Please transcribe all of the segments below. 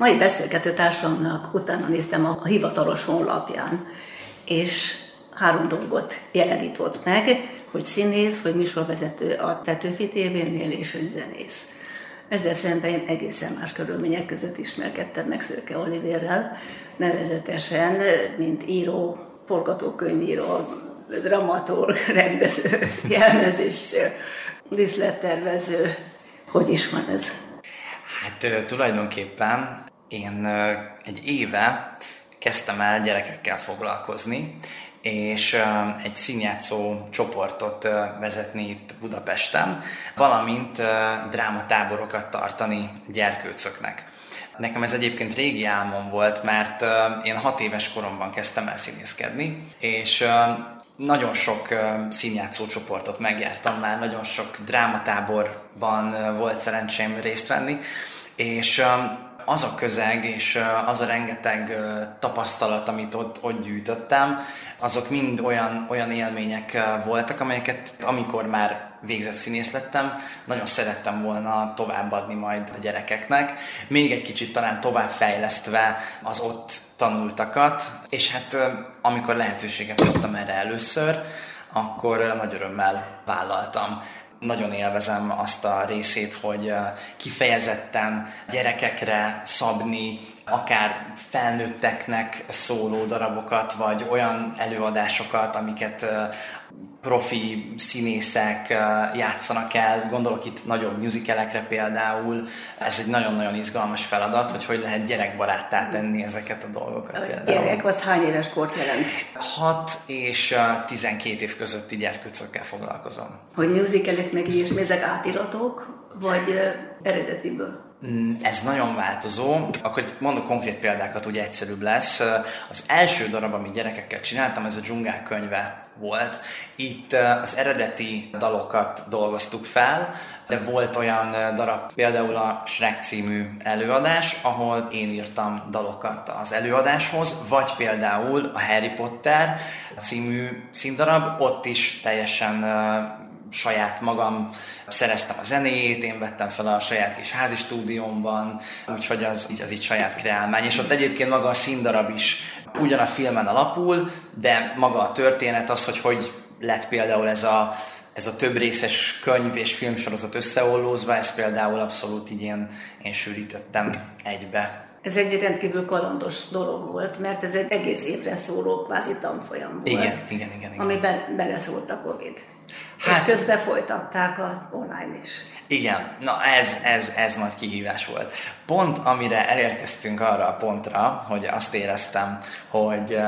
Mai beszélgető társamnak utána néztem a hivatalos honlapján, és három dolgot jelenít ott meg, hogy színész, hogy műsorvezető a Petőfi TV-nél, és hogy zenész. Ezzel szemben én egészen más körülmények között ismerkedtem meg Szőke Olivérrel, nevezetesen, mint író, forgatókönyvíró, dramaturg, rendező, jelmezés, díszlettervező. Hogy is van ez? Hát tulajdonképpen én egy éve kezdtem el gyerekekkel foglalkozni, és egy színjátszó csoportot vezetni itt Budapesten, valamint drámatáborokat tartani gyerkőcöknek. Nekem ez egyébként régi álmom volt, mert én hat éves koromban kezdtem el színészkedni, és nagyon sok színjátszó csoportot megjártam már, nagyon sok drámatáborban volt szerencsém részt venni, és az a közeg és az a rengeteg tapasztalat, amit ott, ott gyűjtöttem, azok mind olyan, olyan élmények voltak, amelyeket amikor már végzett színész lettem, nagyon szerettem volna továbbadni majd a gyerekeknek, még egy kicsit talán tovább fejlesztve az ott tanultakat, és hát amikor lehetőséget kaptam erre először, akkor nagy örömmel vállaltam nagyon élvezem azt a részét, hogy kifejezetten gyerekekre szabni, akár felnőtteknek szóló darabokat, vagy olyan előadásokat, amiket profi színészek játszanak el, gondolok itt nagyobb musicalekre például, ez egy nagyon-nagyon izgalmas feladat, hogy hogy lehet gyerekbaráttá tenni ezeket a dolgokat. A például. gyerek az hány éves kort jelent? 6 és 12 év közötti gyerkőcökkel foglalkozom. Hogy musicalek meg is, ezek átiratok, vagy eredetiből? Mm, ez nagyon változó. Akkor mondok konkrét példákat, hogy egyszerűbb lesz. Az első darab, amit gyerekekkel csináltam, ez a dzsungák könyve volt. Itt az eredeti dalokat dolgoztuk fel, de volt olyan darab, például a Shrek című előadás, ahol én írtam dalokat az előadáshoz, vagy például a Harry Potter című színdarab, ott is teljesen saját magam szereztem a zenéjét, én vettem fel a saját kis házi stúdiómban, úgyhogy az, az így saját kreálmány. És ott egyébként maga a színdarab is ugyan a filmen alapul, de maga a történet az, hogy hogy lett például ez a, ez a több részes könyv és filmsorozat összeollózva, ez például abszolút így én, én sűrítettem egybe. Ez egy rendkívül kalandos dolog volt, mert ez egy egész évre szóló kvázi tanfolyam volt. Igen, igen, igen. igen. Amiben beleszólt a Covid. Hát, és közben folytatták a online is. Igen, na ez, ez, ez nagy kihívás volt. Pont amire elérkeztünk arra a pontra, hogy azt éreztem, hogy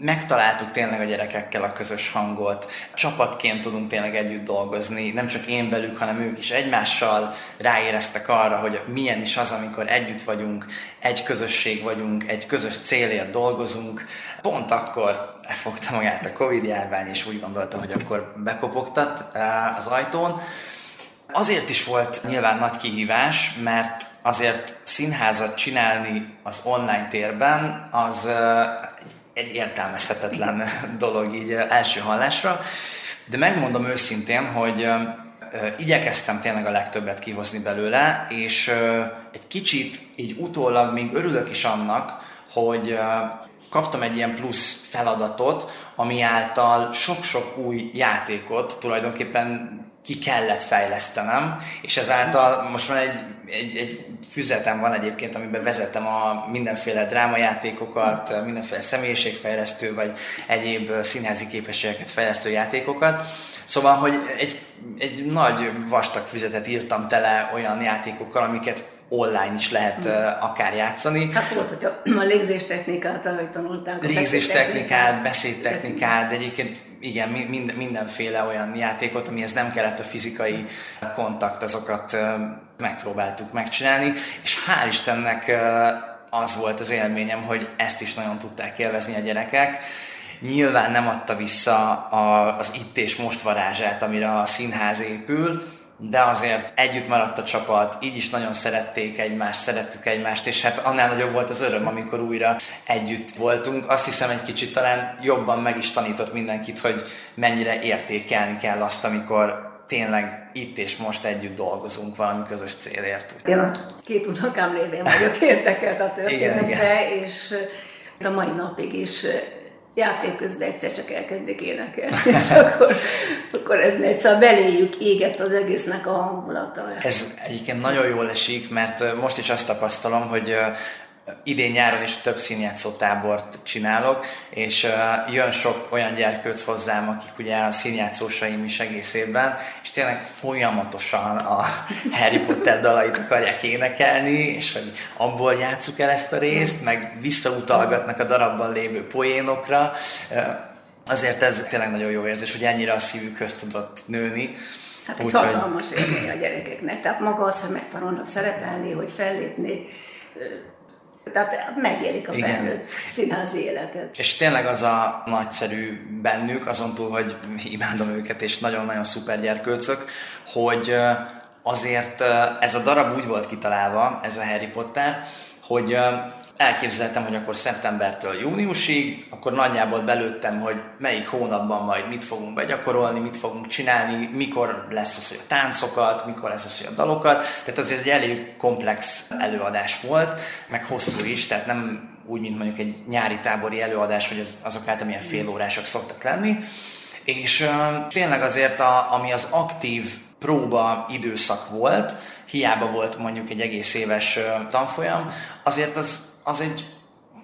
megtaláltuk tényleg a gyerekekkel a közös hangot, csapatként tudunk tényleg együtt dolgozni, nem csak én velük, hanem ők is egymással ráéreztek arra, hogy milyen is az, amikor együtt vagyunk, egy közösség vagyunk, egy közös célért dolgozunk. Pont akkor elfogta magát a Covid járvány, és úgy gondoltam, hogy akkor bekopogtat eh, az ajtón. Azért is volt nyilván nagy kihívás, mert azért színházat csinálni az online térben, az eh, egy értelmezhetetlen dolog így első hallásra, de megmondom őszintén, hogy igyekeztem tényleg a legtöbbet kihozni belőle, és egy kicsit így utólag még örülök is annak, hogy kaptam egy ilyen plusz feladatot, ami által sok-sok új játékot tulajdonképpen ki kellett fejlesztenem, és ezáltal most van egy, egy, egy füzetem van egyébként, amiben vezetem a mindenféle drámajátékokat, mindenféle személyiségfejlesztő, vagy egyéb színházi képességeket fejlesztő játékokat. Szóval, hogy egy, egy nagy vastag füzetet írtam tele olyan játékokkal, amiket online is lehet hmm. akár játszani. Hát volt, hogy a, a légzéstechnikát, ahogy tanulták. Légzéstechnikát, beszédtechnikát, de egyébként igen, mind, mindenféle olyan játékot, amihez nem kellett a fizikai kontakt, azokat megpróbáltuk megcsinálni, és hál' Istennek az volt az élményem, hogy ezt is nagyon tudták élvezni a gyerekek. Nyilván nem adta vissza az itt és most varázsát, amire a színház épül, de azért együtt maradt a csapat, így is nagyon szerették egymást, szerettük egymást, és hát annál nagyobb volt az öröm, amikor újra együtt voltunk. Azt hiszem egy kicsit talán jobban meg is tanított mindenkit, hogy mennyire értékelni kell azt, amikor tényleg itt és most együtt dolgozunk valami közös célért. Én a két unokám lévén vagyok érdekelt a történetre, és a mai napig is játék közben egyszer csak elkezdik énekelni, és akkor, akkor ez megy. Szóval beléjük égett az egésznek a hangulata. Ez egyébként nagyon jól esik, mert most is azt tapasztalom, hogy idén nyáron is több színjátszó tábort csinálok, és uh, jön sok olyan gyerkőc hozzám, akik ugye a színjátszósaim is egész évben, és tényleg folyamatosan a Harry Potter dalait akarják énekelni, és hogy abból játsszuk el ezt a részt, meg visszautalgatnak a darabban lévő poénokra. Uh, azért ez tényleg nagyon jó érzés, hogy ennyire a szívükhöz tudott nőni. Hát egy Úgy, hatalmas hogy... élmény a gyerekeknek. Tehát maga az, hogy megtanulnak szerepelni, hogy fellépni, tehát megélik a felnőtt színházi életet. És tényleg az a nagyszerű bennük, azon túl, hogy imádom őket, és nagyon-nagyon szuper gyerkőcök, hogy azért ez a darab úgy volt kitalálva, ez a Harry Potter, hogy elképzeltem, hogy akkor szeptembertől júniusig, akkor nagyjából belőttem, hogy melyik hónapban majd mit fogunk begyakorolni, mit fogunk csinálni, mikor lesz az, hogy a táncokat, mikor lesz az, hogy a dalokat. Tehát azért egy elég komplex előadás volt, meg hosszú is, tehát nem úgy, mint mondjuk egy nyári tábori előadás, hogy az, azok általában ilyen félórások szoktak lenni. És uh, tényleg azért, a, ami az aktív próba időszak volt, hiába volt mondjuk egy egész éves tanfolyam, azért az az egy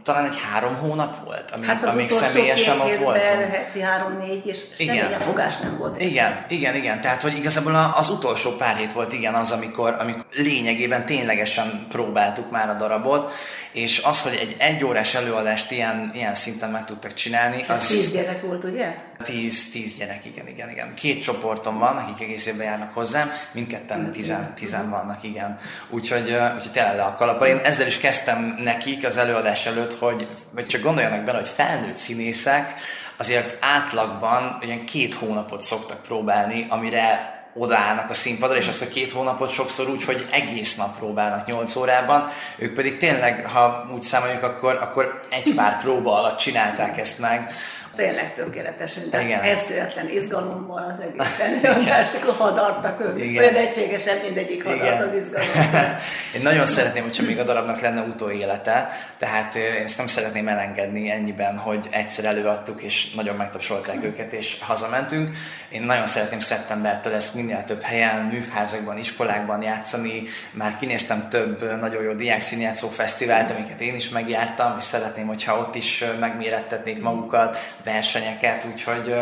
talán egy három hónap volt, amíg, hát az amíg személyesen ott voltam. heti három-négy, és igen. fogás nem volt. Igen, igen, igen. Tehát, hogy igazából az utolsó pár hét volt igen az, amikor, amikor lényegében ténylegesen próbáltuk már a darabot, és az, hogy egy egyórás előadást ilyen, ilyen szinten meg tudtak csinálni. És az tíz gyerek volt, ugye? Tíz, tíz gyerek, igen, igen, igen. Két csoportom van, akik egész évben járnak hozzám, mindketten tizen, tizen vannak, igen. Úgyhogy, úgyhogy tényleg le a kalapal. Én ezzel is kezdtem nekik az előadás előtt, hogy, hogy csak gondoljanak bele, hogy felnőtt színészek azért átlagban olyan két hónapot szoktak próbálni, amire odaállnak a színpadra, és azt a két hónapot sokszor úgy, hogy egész nap próbálnak 8 órában, ők pedig tényleg, ha úgy számoljuk, akkor, akkor egy pár próba alatt csinálták ezt meg, tényleg tökéletesen, de Igen. eszületlen izgalommal az egész előadást, csak hadartak ők. Igen. Olyan egységesen mindegyik hadart az izgalom. én nagyon szeretném, hogyha még a darabnak lenne utóélete, tehát én ezt nem szeretném elengedni ennyiben, hogy egyszer előadtuk, és nagyon megtapsolták őket, és hazamentünk. Én nagyon szeretném szeptembertől ezt minél több helyen, műházakban, iskolákban játszani. Már kinéztem több nagyon jó diákszínjátszó fesztivált, amiket én is megjártam, és szeretném, hogyha ott is megmérettetnék magukat, versenyeket, úgyhogy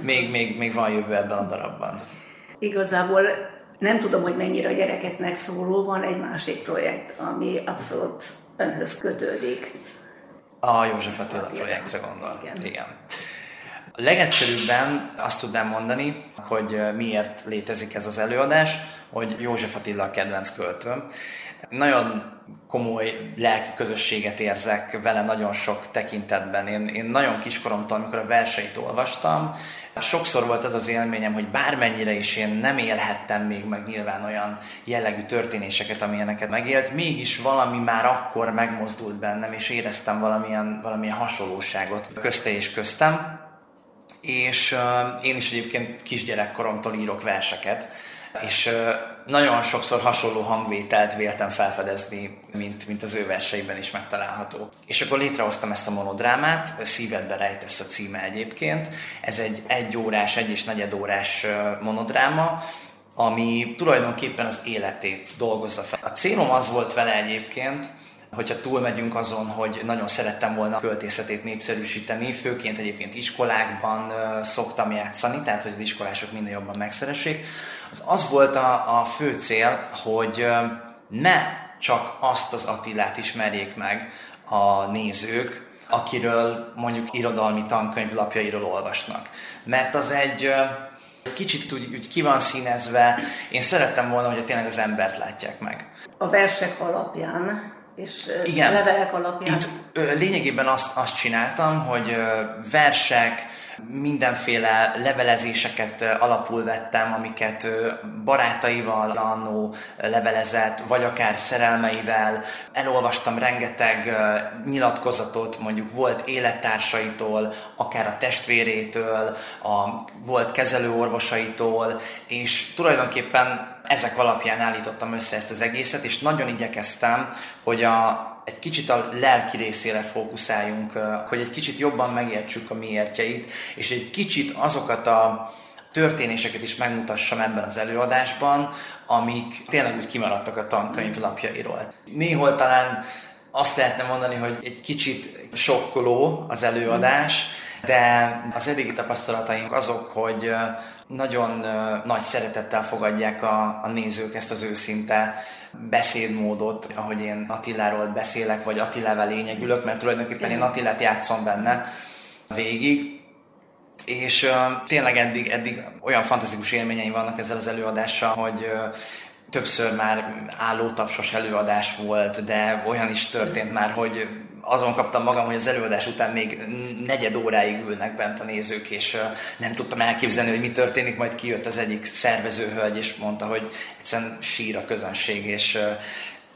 még, még, még van jövő ebben a darabban. Igazából nem tudom, hogy mennyire a gyerekeknek szóló, van egy másik projekt, ami abszolút önhöz kötődik. A József Attila projektre gondol. Igen. Igen. A legegyszerűbben azt tudnám mondani, hogy miért létezik ez az előadás, hogy József Attila a kedvenc költőm. Nagyon komoly lelki közösséget érzek vele nagyon sok tekintetben. Én, én nagyon kiskoromtól, amikor a verseit olvastam, sokszor volt az az élményem, hogy bármennyire is én nem élhettem még meg nyilván olyan jellegű történéseket, amilyeneket megélt, mégis valami már akkor megmozdult bennem, és éreztem valamilyen, valamilyen hasonlóságot közte és köztem. És uh, én is egyébként kisgyerekkoromtól írok verseket, és nagyon sokszor hasonló hangvételt véltem felfedezni, mint, mint az ő verseiben is megtalálható. És akkor létrehoztam ezt a monodrámát, Szívedbe rejtesz a címe egyébként. Ez egy egyórás, egy és negyed órás monodráma, ami tulajdonképpen az életét dolgozza fel. A célom az volt vele egyébként, hogyha túlmegyünk azon, hogy nagyon szerettem volna a költészetét népszerűsíteni, főként egyébként iskolákban szoktam játszani, tehát hogy az iskolások minél jobban megszeressék, az az volt a, a fő cél, hogy ne csak azt az Attilát ismerjék meg a nézők, akiről mondjuk irodalmi tankönyv lapjairól olvasnak. Mert az egy kicsit úgy, úgy ki van színezve, én szerettem volna, hogy tényleg az embert látják meg. A versek alapján és Igen. levelek alapján? Itt lényegében azt, azt csináltam, hogy versek, mindenféle levelezéseket alapul vettem, amiket barátaival annó levelezett, vagy akár szerelmeivel. Elolvastam rengeteg nyilatkozatot, mondjuk volt élettársaitól, akár a testvérétől, a volt kezelőorvosaitól, és tulajdonképpen ezek alapján állítottam össze ezt az egészet, és nagyon igyekeztem, hogy a, egy kicsit a lelki részére fókuszáljunk, hogy egy kicsit jobban megértsük a miértjeit, és egy kicsit azokat a történéseket is megmutassam ebben az előadásban, amik tényleg úgy kimaradtak a tankönyv lapjairól. Néhol talán azt lehetne mondani, hogy egy kicsit sokkoló az előadás, de az eddigi tapasztalataink azok, hogy nagyon nagy szeretettel fogadják a, a nézők ezt az őszinte beszédmódot, ahogy én Attiláról beszélek, vagy Attilával lényegülök, mert tulajdonképpen én Attilát játszom benne végig, és uh, tényleg eddig, eddig olyan fantasztikus élményeim vannak ezzel az előadással, hogy uh, többször már állótapsos előadás volt, de olyan is történt már, hogy azon kaptam magam, hogy az előadás után még negyed óráig ülnek bent a nézők, és nem tudtam elképzelni, hogy mi történik, majd kijött az egyik szervezőhölgy, és mondta, hogy egyszerűen sír a közönség, és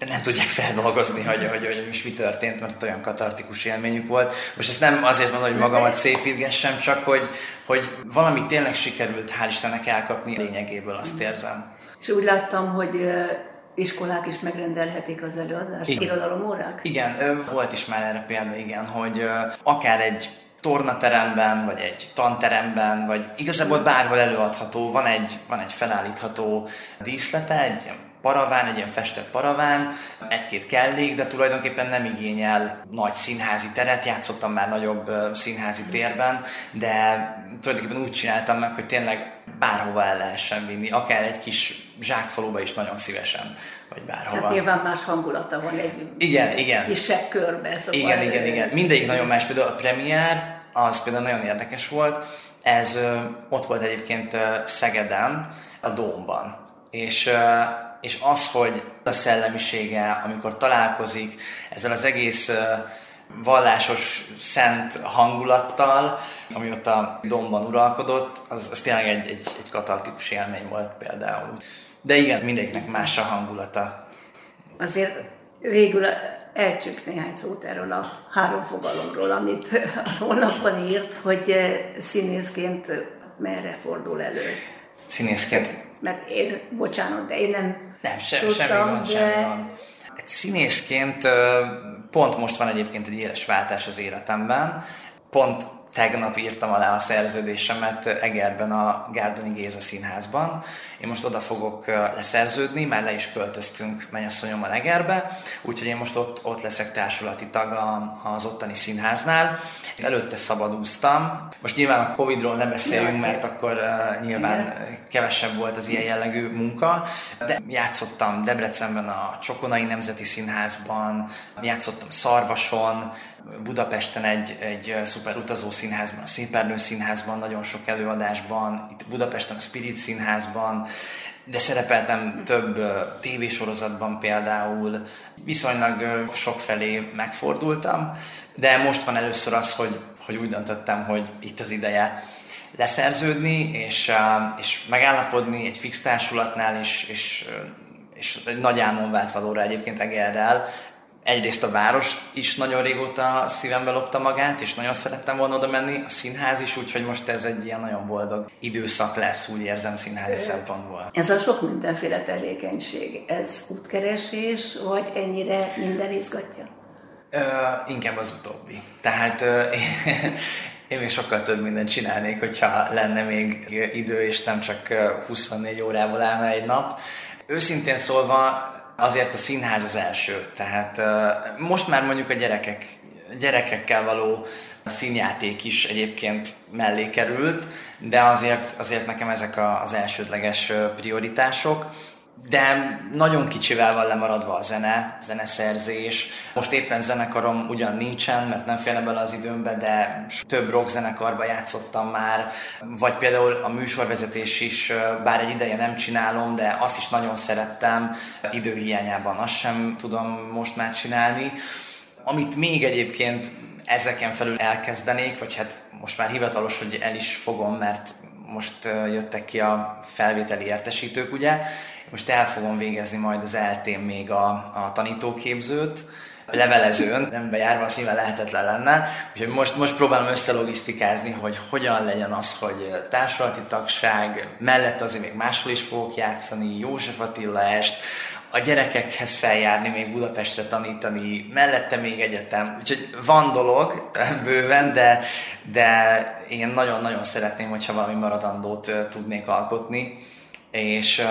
nem tudják feldolgozni, hogy, hogy, hogy most mi történt, mert olyan katartikus élményük volt. Most ezt nem azért mondom, hogy magamat szépítgessem, csak hogy, hogy valami tényleg sikerült, hál' Istennek elkapni lényegéből, azt érzem. És úgy láttam, hogy iskolák is megrendelhetik az előadást, igen. irodalomórák? Igen, volt is már erre példa, igen, hogy akár egy tornateremben, vagy egy tanteremben, vagy igazából bárhol előadható, van egy, van egy felállítható díszlete, egy paraván, egy ilyen festett paraván, egy-két kellék, de tulajdonképpen nem igényel nagy színházi teret, játszottam már nagyobb színházi térben, de tulajdonképpen úgy csináltam meg, hogy tényleg bárhova el lehessen vinni, akár egy kis zsákfaluba is nagyon szívesen, vagy bárhova. Tehát nyilván más hangulata van egy igen, igen. kisebb körbe. Szóval igen, igen, igen. Mindegyik nagyon más. Például a premier, az például nagyon érdekes volt. Ez ott volt egyébként Szegeden, a Dómban. És és az, hogy a szellemisége, amikor találkozik ezzel az egész vallásos, szent hangulattal, ami ott a domban uralkodott, az, az tényleg egy, egy, egy katartikus élmény volt például. De igen, mindegyiknek más a hangulata. Azért végül elcsük néhány szót erről a három fogalomról, amit a honlapban írt, hogy színészként merre fordul elő. Színészként? Mert én, bocsánat, de én nem nem, se, Tudtam, semmi gond, de... semmi gond. Egy színészként pont most van egyébként egy éles váltás az életemben. Pont tegnap írtam alá a szerződésemet Egerben a Gárdoni Géza színházban. Én most oda fogok leszerződni, már le is költöztünk mennyasszonyommal Egerbe, úgyhogy én most ott, ott leszek társulati tag az ottani színháznál. Előtte szabadúztam. Most nyilván a Covid-ról ne beszéljünk, mert akkor uh, nyilván kevesebb volt az ilyen jellegű munka, de játszottam Debrecenben a Csokonai Nemzeti Színházban, játszottam Szarvason, Budapesten egy, egy szuper utazó színházban, a Szépernő Színházban, nagyon sok előadásban, itt Budapesten a Spirit Színházban, de szerepeltem több tévésorozatban például, viszonylag sokfelé megfordultam, de most van először az, hogy, hogy úgy döntöttem, hogy itt az ideje leszerződni, és, és megállapodni egy fix társulatnál, és, és, és egy nagy álmon vált valóra egyébként Egerrel, egyrészt a város is nagyon régóta szívembe lopta magát, és nagyon szerettem volna oda menni, a színház is, úgyhogy most ez egy ilyen nagyon boldog időszak lesz, úgy érzem színházi szempontból. Ez a sok mindenféle tevékenység, ez útkeresés, vagy ennyire minden izgatja? Ö, inkább az utóbbi. Tehát ö, én még sokkal több mindent csinálnék, hogyha lenne még idő, és nem csak 24 órából állna egy nap. Őszintén szólva, azért a színház az első. Tehát most már mondjuk a gyerekek, gyerekekkel való színjáték is egyébként mellé került, de azért, azért nekem ezek az elsődleges prioritások. De nagyon kicsivel van lemaradva a zene, zeneszerzés. Most éppen zenekarom ugyan nincsen, mert nem félne bele az időmbe, de több rock zenekarba játszottam már, vagy például a műsorvezetés is, bár egy ideje nem csinálom, de azt is nagyon szerettem, időhiányában azt sem tudom most már csinálni. Amit még egyébként ezeken felül elkezdenék, vagy hát most már hivatalos, hogy el is fogom, mert most jöttek ki a felvételi értesítők, ugye, most el fogom végezni majd az eltén még a, a tanítóképzőt, levelezőn, nem bejárva, az nyilván lehetetlen lenne. Úgyhogy most, most próbálom összelogisztikázni, hogy hogyan legyen az, hogy társulati tagság, mellett azért még máshol is fogok játszani, József Attila est, a gyerekekhez feljárni, még Budapestre tanítani, mellette még egyetem. Úgyhogy van dolog bőven, de, de én nagyon-nagyon szeretném, hogyha valami maradandót tudnék alkotni, és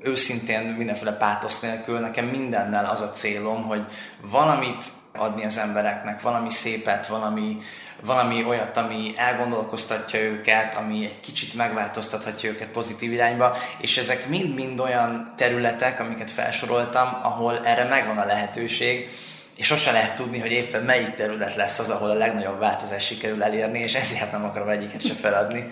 őszintén mindenféle pátosz nélkül nekem mindennel az a célom, hogy valamit adni az embereknek, valami szépet, valami, valami olyat, ami elgondolkoztatja őket, ami egy kicsit megváltoztathatja őket pozitív irányba, és ezek mind-mind olyan területek, amiket felsoroltam, ahol erre megvan a lehetőség, és sose lehet tudni, hogy éppen melyik terület lesz az, ahol a legnagyobb változás sikerül elérni, és ezért nem akarom egyiket se feladni.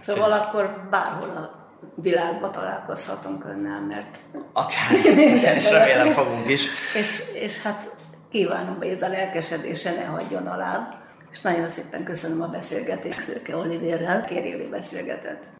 Szóval Úgyhogy... akkor bárhol a világba találkozhatunk önnel, mert... Akár, és remélem fogunk is. És, és hát kívánom, hogy ez a lelkesedése ne hagyjon alá. És nagyon szépen köszönöm a beszélgetést Szőke Olivérrel, kérjéli beszélgetett.